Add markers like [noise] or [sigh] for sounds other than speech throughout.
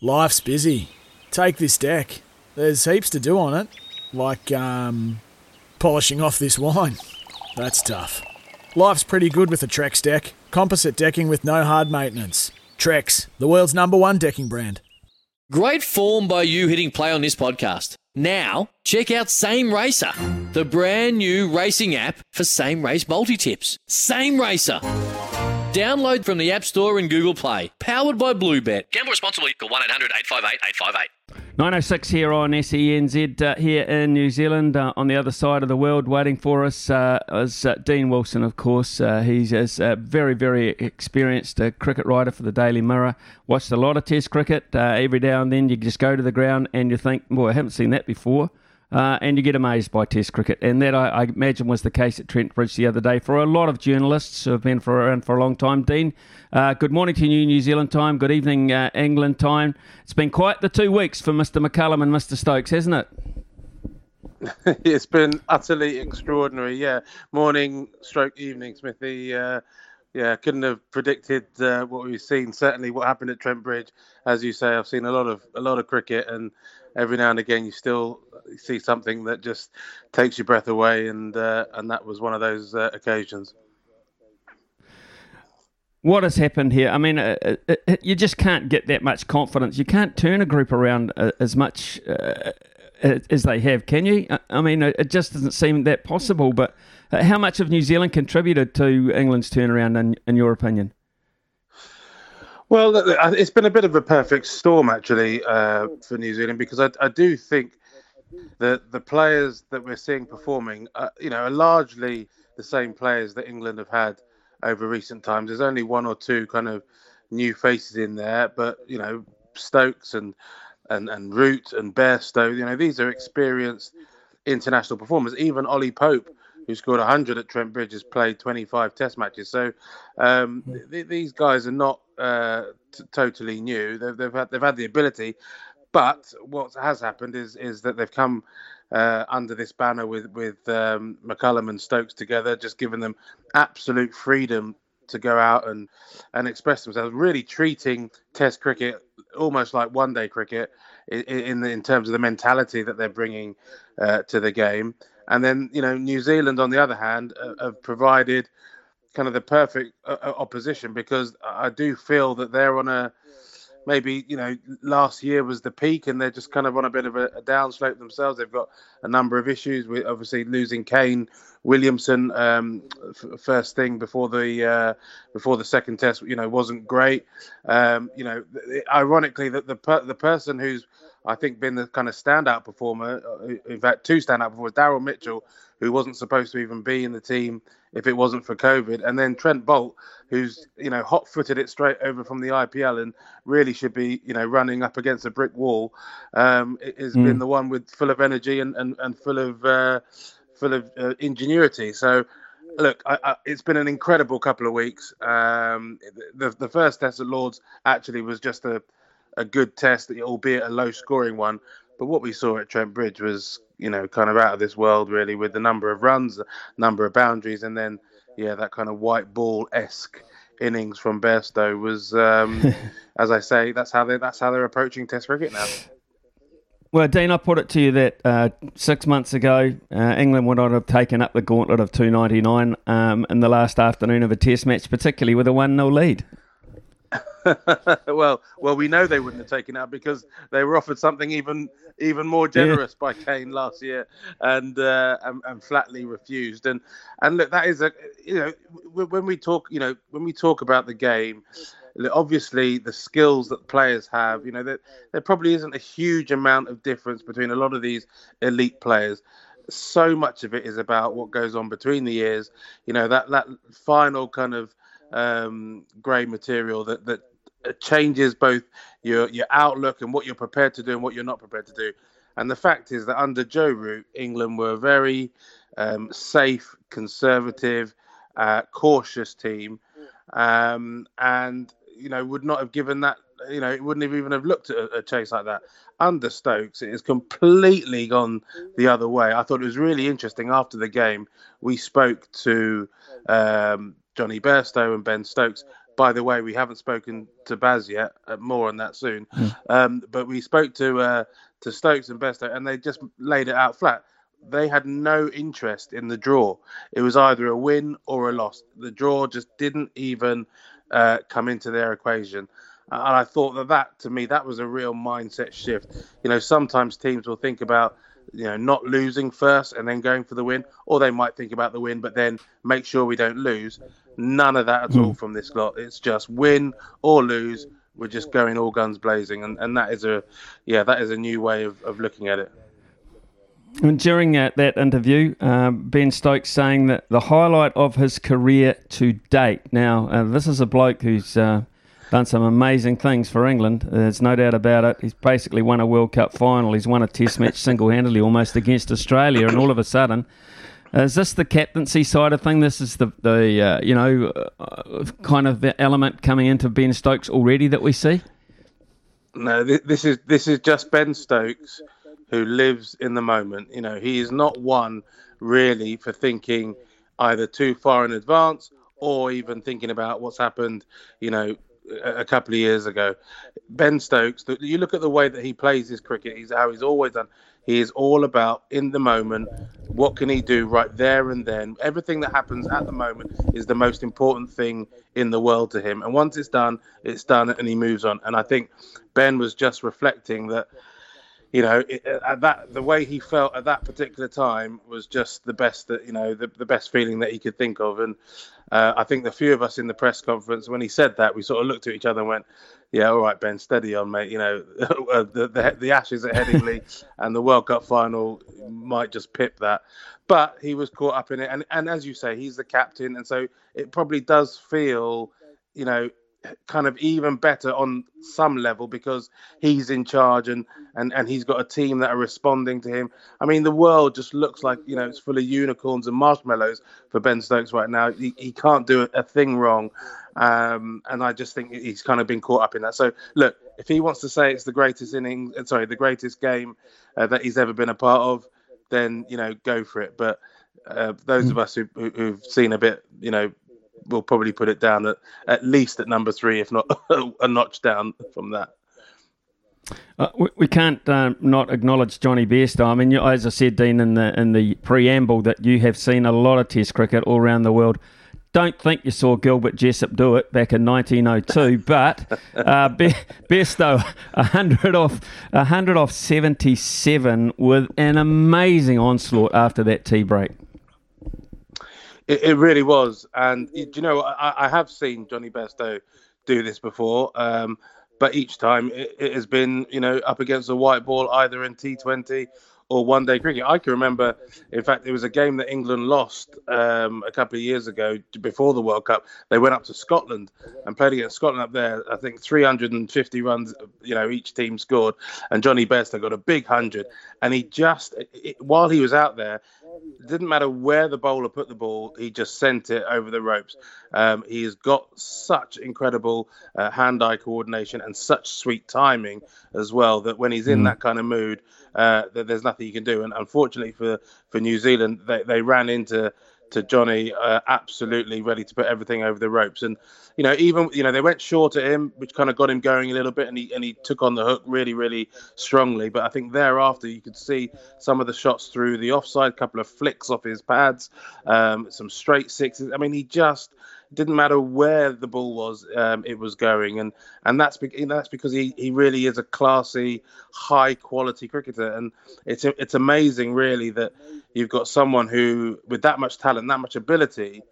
Life's busy. Take this deck. There's heaps to do on it, like um, polishing off this wine. That's tough. Life's pretty good with a Trex deck. Composite decking with no hard maintenance. Trex, the world's number one decking brand. Great form by you hitting play on this podcast. Now, check out Same Racer, the brand new racing app for same race multi tips. Same Racer. Download from the App Store and Google Play. Powered by Bluebet. Gamble responsibly. Call 1 800 858 858. 906 here on SENZ uh, here in New Zealand uh, on the other side of the world waiting for us uh, is uh, Dean Wilson of course uh, he's a very very experienced uh, cricket writer for the Daily Mirror watched a lot of test cricket every now and then you just go to the ground and you think boy I haven't seen that before uh, and you get amazed by Test cricket. And that, I, I, imagine, was the case at Trent Bridge the other day for a lot of journalists who have been for, around for a long time. Dean, uh, good morning to you, New Zealand time. Good evening, uh, England time. It's been quite the two weeks for Mr. McCullum and Mr. Stokes, hasn't it? [laughs] it's been utterly extraordinary. Yeah, morning, stroke, evening, Smithy. Yeah, couldn't have predicted uh, what we've seen. Certainly, what happened at Trent Bridge, as you say, I've seen a lot of a lot of cricket, and every now and again you still see something that just takes your breath away, and uh, and that was one of those uh, occasions. What has happened here? I mean, uh, uh, uh you just can't get that much confidence. You can't turn a group around as much as they have, can you? I mean, it just doesn't seem that possible. But how much of New Zealand contributed to England's turnaround, in, in your opinion? Well, it's been a bit of a perfect storm actually uh, for New Zealand because I, I, do think that the players that we're seeing performing, uh, you know, are largely the same players that England have had over recent times. There's only one or two kind of new faces in there, but you know, Stokes and and and Root and Bairstow, you know, these are experienced international performers. Even Ollie Pope who scored 100 at Trent Bridge, has played 25 Test matches. So um, th- these guys are not uh, t- totally new. They've, they've had they've had the ability, but what has happened is is that they've come uh, under this banner with with um, McCullum and Stokes together, just giving them absolute freedom to go out and and express themselves. Really treating Test cricket almost like one day cricket in in, in terms of the mentality that they're bringing uh, to the game. And then, you know, New Zealand, on the other hand, uh, have provided kind of the perfect uh, uh, opposition because I do feel that they're on a maybe you know last year was the peak and they're just kind of on a bit of a, a downslope themselves. They've got a number of issues with obviously losing Kane Williamson um, f- first thing before the uh, before the second test. You know wasn't great. Um, you know, ironically that the per- the person who's I think, been the kind of standout performer. Uh, in fact, two standout performers: Daryl Mitchell, who wasn't supposed to even be in the team if it wasn't for COVID, and then Trent Boult, who's you know hot-footed it straight over from the IPL and really should be you know running up against a brick wall. Um, has mm. been the one with full of energy and and, and full of uh, full of uh, ingenuity. So look, I, I, it's been an incredible couple of weeks. Um, the the first test at Lords actually was just a a good test, albeit a low scoring one. But what we saw at Trent Bridge was, you know, kind of out of this world, really, with the number of runs, number of boundaries, and then, yeah, that kind of white ball esque innings from Bairstow was, um, [laughs] as I say, that's how they that's how they're approaching Test cricket now. Well, Dean, I put it to you that uh, six months ago, uh, England would not have taken up the gauntlet of 299 um, in the last afternoon of a Test match, particularly with a 1 0 lead. [laughs] well, well, we know they wouldn't have taken it because they were offered something even even more generous yeah. by Kane last year, and, uh, and, and flatly refused. And and look, that is a you know when we talk you know when we talk about the game, obviously the skills that players have, you know, there there probably isn't a huge amount of difference between a lot of these elite players so much of it is about what goes on between the ears. You know that that final kind of um, grey material that that changes both your your outlook and what you're prepared to do and what you're not prepared to do. And the fact is that under Joe Root, England were a very um, safe, conservative, uh, cautious team, um, and you know would not have given that. You know, it wouldn't have even have looked at a, a chase like that. Under Stokes, it has completely gone the other way. I thought it was really interesting. After the game, we spoke to um, Jonny Bairstow and Ben Stokes. By the way, we haven't spoken to Baz yet. Uh, more on that soon. Mm. Um, but we spoke to uh, to Stokes and Bairstow, and they just laid it out flat they had no interest in the draw. It was either a win or a loss. The draw just didn't even uh, come into their equation. And I thought that that, to me, that was a real mindset shift. You know, sometimes teams will think about, you know, not losing first and then going for the win, or they might think about the win, but then make sure we don't lose. None of that at all hmm. from this lot. It's just win or lose. We're just going all guns blazing, and, and that is a, yeah, that is a new way of, of looking at it. And during that, that interview, um, Ben Stokes saying that the highlight of his career to date. Now, uh, this is a bloke who's uh, done some amazing things for England. There's no doubt about it. He's basically won a World Cup final. He's won a Test match single-handedly, almost against Australia, and all of a sudden. Uh, is this the captaincy side of thing? This is the the uh, you know uh, kind of the element coming into Ben Stokes already that we see. No, this is this is just Ben Stokes who lives in the moment. You know, he is not one really for thinking either too far in advance or even thinking about what's happened, you know, a couple of years ago. Ben Stokes, you look at the way that he plays his cricket, he's how he's always done. He is all about in the moment. What can he do right there and then? Everything that happens at the moment is the most important thing in the world to him. And once it's done, it's done, and he moves on. And I think Ben was just reflecting that you know, it, at that the way he felt at that particular time was just the best that you know the, the best feeling that he could think of. And uh, I think the few of us in the press conference when he said that, we sort of looked at each other and went, "Yeah, all right, Ben, steady on, mate. You know, [laughs] uh, the, the the Ashes at Headingley [laughs] and the World Cup final might just pip that." But he was caught up in it, and and as you say, he's the captain, and so it probably does feel, you know, kind of even better on some level because he's in charge and, and and he's got a team that are responding to him. I mean, the world just looks like you know it's full of unicorns and marshmallows for Ben Stokes right now. He, he can't do a, a thing wrong, um, and I just think he's kind of been caught up in that. So look, if he wants to say it's the greatest inning, uh, sorry, the greatest game uh, that he's ever been a part of, then you know go for it. But uh, those of us who, who've seen a bit, you know, we'll probably put it down at at least at number three, if not [laughs] a notch down from that. Uh, we, we, can't uh, not acknowledge Jonny Bairstow. I mean, as I said, Dean, in the in the preamble, that you have seen a lot of Test cricket all around the world. Don't think you saw Gilbert Jessop do it back in 1902, [laughs] but uh, Be- Bairstow, 100 off, 100 off 77 with an amazing onslaught after that tea break. It, it really was, and do you know I, I, have seen Jonny Bairstow do this before, um, but each time it, it, has been you know up against a white ball either in T20 or one day cricket. I can remember, in fact, it was a game that England lost um, a couple of years ago before the World Cup. They went up to Scotland and played against Scotland up there. I think 350 runs, you know, each team scored, and Jonny Bairstow got a big hundred. And he just, it, while he was out there, it didn't matter where the bowler put the ball, he just sent it over the ropes. Um, he has got such incredible uh, hand-eye coordination and such sweet timing as well that when he's in mm. that kind of mood, uh, there's nothing you can do. And unfortunately for for New Zealand, they, they ran into to Jonny, uh, absolutely ready to put everything over the ropes. And you know, even you know they went short at him, which kind of got him going a little bit, and he and he took on the hook really, really strongly. But I think thereafter you could see some of the shots through the offside, couple of flicks off his pads, um, some straight sixes. I mean, he just didn't matter where the ball was, um, it was going, and and that's be- that's because he, he really is a classy, high quality cricketer, and it's it's amazing really that you've got someone who with that much talent, that much ability,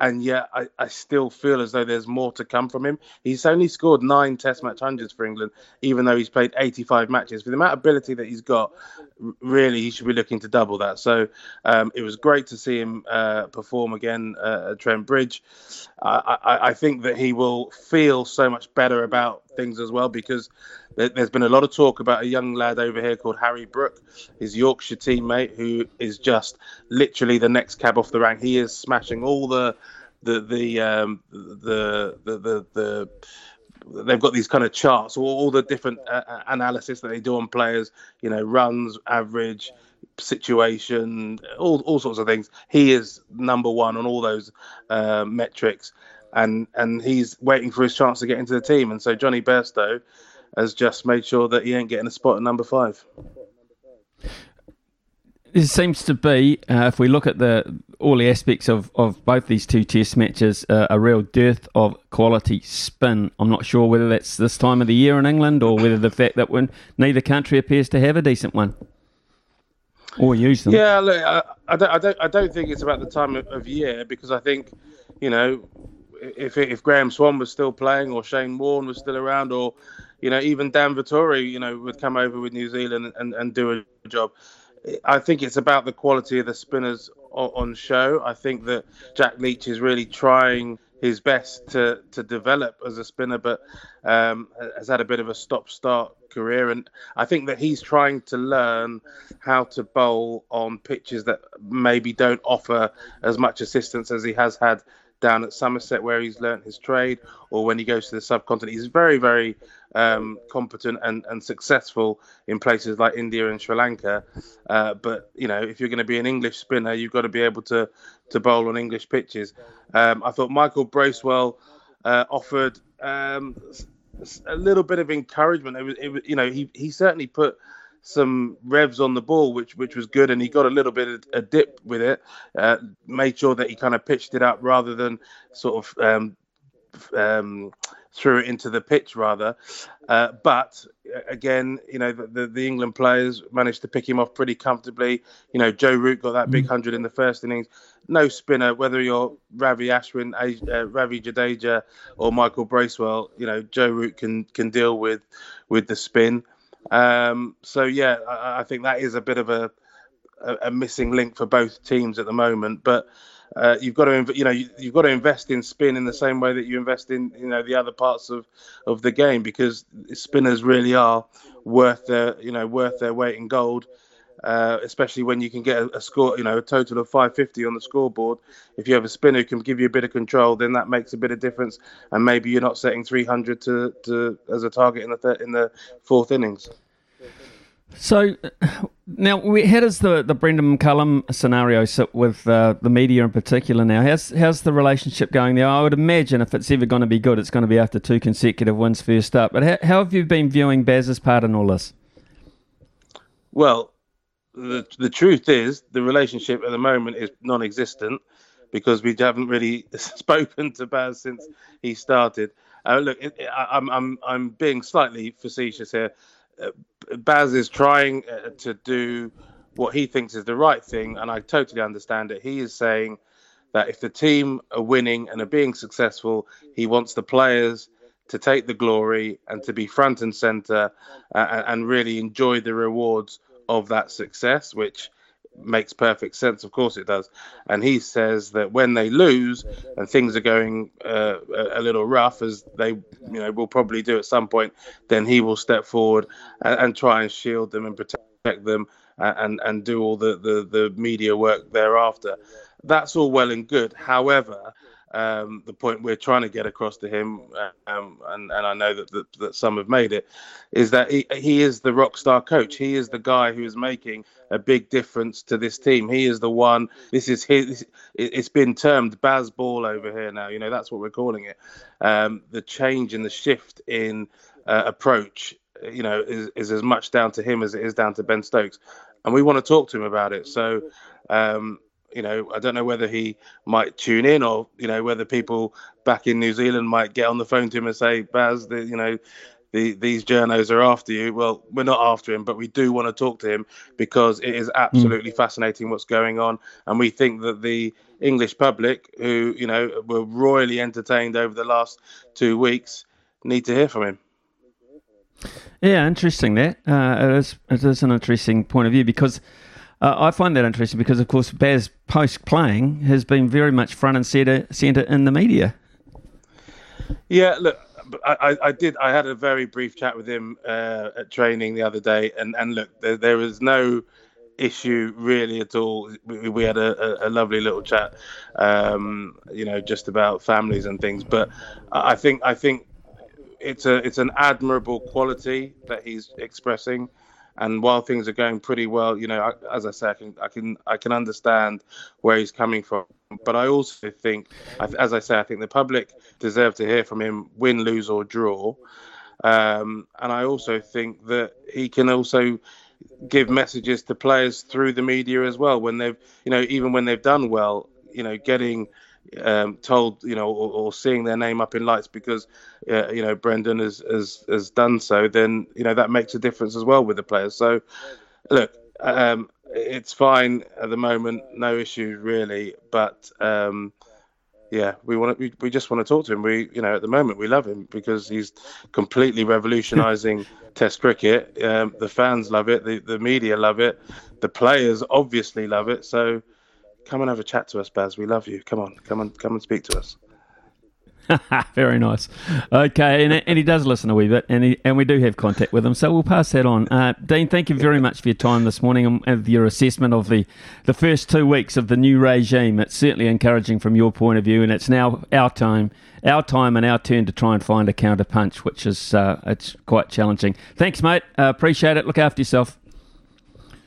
and yet I, I still feel as though there's more to come from him. He's only scored nine Test match hundreds for England, even though he's played 85 matches. With the amount of ability that he's got, really he should be looking to double that. So um, it was great to see him uh, perform again uh, at Trent Bridge. I, I, I, think that he will feel so much better about things as well because there, has been a lot of talk about a young lad over here called Harry Brook, his Yorkshire teammate, who is just literally the next cab off the rank. He is smashing all the the the um, the, the the the they've got these kind of charts, all, all the different uh, uh, analysis that they do on players, you know, runs, average, situation, all, all sorts of things. He is number one on all those uh, metrics, and and he's waiting for his chance to get into the team. And so Jonny Bairstow has just made sure that he ain't getting a spot at number five. It seems to be, uh, if we look at the all the aspects of, of both these two test matches, uh, a real dearth of quality spin. I'm not sure whether that's this time of the year in England or whether the fact that when neither country appears to have a decent one or use them. Yeah, look, I, I, don't, I don't, I don't think it's about the time of, of year because I think, you know, if if Graeme Swann was still playing or Shane Warne was still around or, you know, even Dan Vettori, you know, would come over with New Zealand and, and do a job. I think it's about the quality of the spinners on show. I think that Jack Leach is really trying his best to to develop as a spinner, but um, has had a bit of a stop-start career, and I think that he's trying to learn how to bowl on pitches that maybe don't offer as much assistance as he has had down at Somerset, where he's learnt his trade, or when he goes to the subcontinent. He's very, very um, competent and, and successful in places like India and Sri Lanka. Uh, but you know, if you're going to be an English spinner, you've got to be able to to bowl on English pitches. Um, I thought Michael Bracewell uh, offered um, a little bit of encouragement. It was, it was, you know, he he certainly put some revs on the ball, which which was good, and he got a little bit of a dip with it. Uh, made sure that he kind of pitched it up rather than sort of um, um, threw it into the pitch rather. Uh, but uh, again, you know, the, the, the, England players managed to pick him off pretty comfortably. You know, Joe Root got that big mm. hundred in the first innings. No spinner, whether you're Ravi Ashwin, uh, Ravi Jadeja, or Michael Bracewell, you know, Joe Root can can deal with with the spin. Um, so yeah, I, I, think that is a bit of a, a, a missing link for both teams at the moment. But uh, you've got to, you know, you, have got to invest in spin in the same way that you invest in, you know, the other parts of, of the game because spinners really are worth their, you know, worth their weight in gold. Uh, especially when you can get a, a, score, you know, a total of 550 on the scoreboard. If you have a spinner who can give you a bit of control, then that makes a bit of difference. And maybe you're not setting 300 to, to as a target in the thir- in the fourth innings. So now, how does the, the Brendon McCullum scenario sit with uh, the media in particular now? How's, how's the relationship going there? I would imagine if it's ever going to be good, it's going to be after two consecutive wins first up. But how, how have you been viewing Baz's part in all this? Well, the, the truth is, the relationship at the moment is non existent because we haven't really [laughs] spoken to Baz since he started. Uh, look, it, I, I'm, I'm, I'm being slightly facetious here uh, Baz is trying uh, to do what he thinks is the right thing, and I totally understand it. He is saying that if the team are winning and are being successful, he wants the players to take the glory and to be front and center uh, and really enjoy the rewards of that success, which makes perfect sense. Of course, it does. And he says that when they lose and things are going uh, a little rough, as they you know will probably do at some point, then he will step forward and, and try and shield them and protect them and and do all the, the the media work thereafter. That's all well and good. However, um, the point we're trying to get across to him, um, and, and I know that, that, that some have made it, is that he, he is the rock star coach. He is the guy who is making a big difference to this team. He is the one. This is his. It's been termed Baz Ball over here now. You know that's what we're calling it. Um, the change and the shift in uh, approach, you know, is, is as much down to him as it is down to Ben Stokes, and we want to talk to him about it. So. Um, you know, I don't know whether he might tune in or, you know, whether people back in New Zealand might get on the phone to him and say, Baz, the, you know, the, these journos are after you. Well, we're not after him, but we do want to talk to him because it is absolutely mm. fascinating what's going on. And we think that the English public, who, you know, were royally entertained over the last two weeks, need to hear from him. Yeah, interesting. That uh, it is. It is an interesting point of view because uh, I find that interesting because, of course, Baz post playing has been very much front and center, center in the media. Yeah, look, I, I, did. I had a very brief chat with him uh, at training the other day, and and look, there, there was no issue really at all. We, we had a, a, lovely little chat, um, you know, just about families and things. But I think I think it's a it's an admirable quality that he's expressing. And while things are going pretty well, you know, I, as I say, I can I can I can understand where he's coming from. But I also think, as I say, I think the public deserve to hear from him, win, lose or draw. Um, and I also think that he can also give messages to players through the media as well when they've, you know, even when they've done well, you know, getting um, told, you know, or, or, seeing their name up in lights because, uh, you know, Brendon has, has has done so, then you know that makes a difference as well with the players. So, look, um, it's fine at the moment, no issues really. But um, yeah, we want to, we, we just want to talk to him. We, you know, at the moment we love him because he's completely revolutionising [laughs] Test cricket. Um, the fans love it, the the media love it, the players obviously love it. So come and have a chat to us, Baz. We love you. Come on, come on, come and speak to us. [laughs] Very nice. Okay, and, and he does listen a wee bit, and he, and we do have contact with him, so we'll pass that on. Uh, Dean, thank you very much for your time this morning and your assessment of the, the first two weeks of the new regime. It's certainly encouraging from your point of view, and it's now our time, our time, and our turn to try and find a counter punch, which is uh, it's quite challenging. Thanks, mate. Uh, appreciate it. Look after yourself.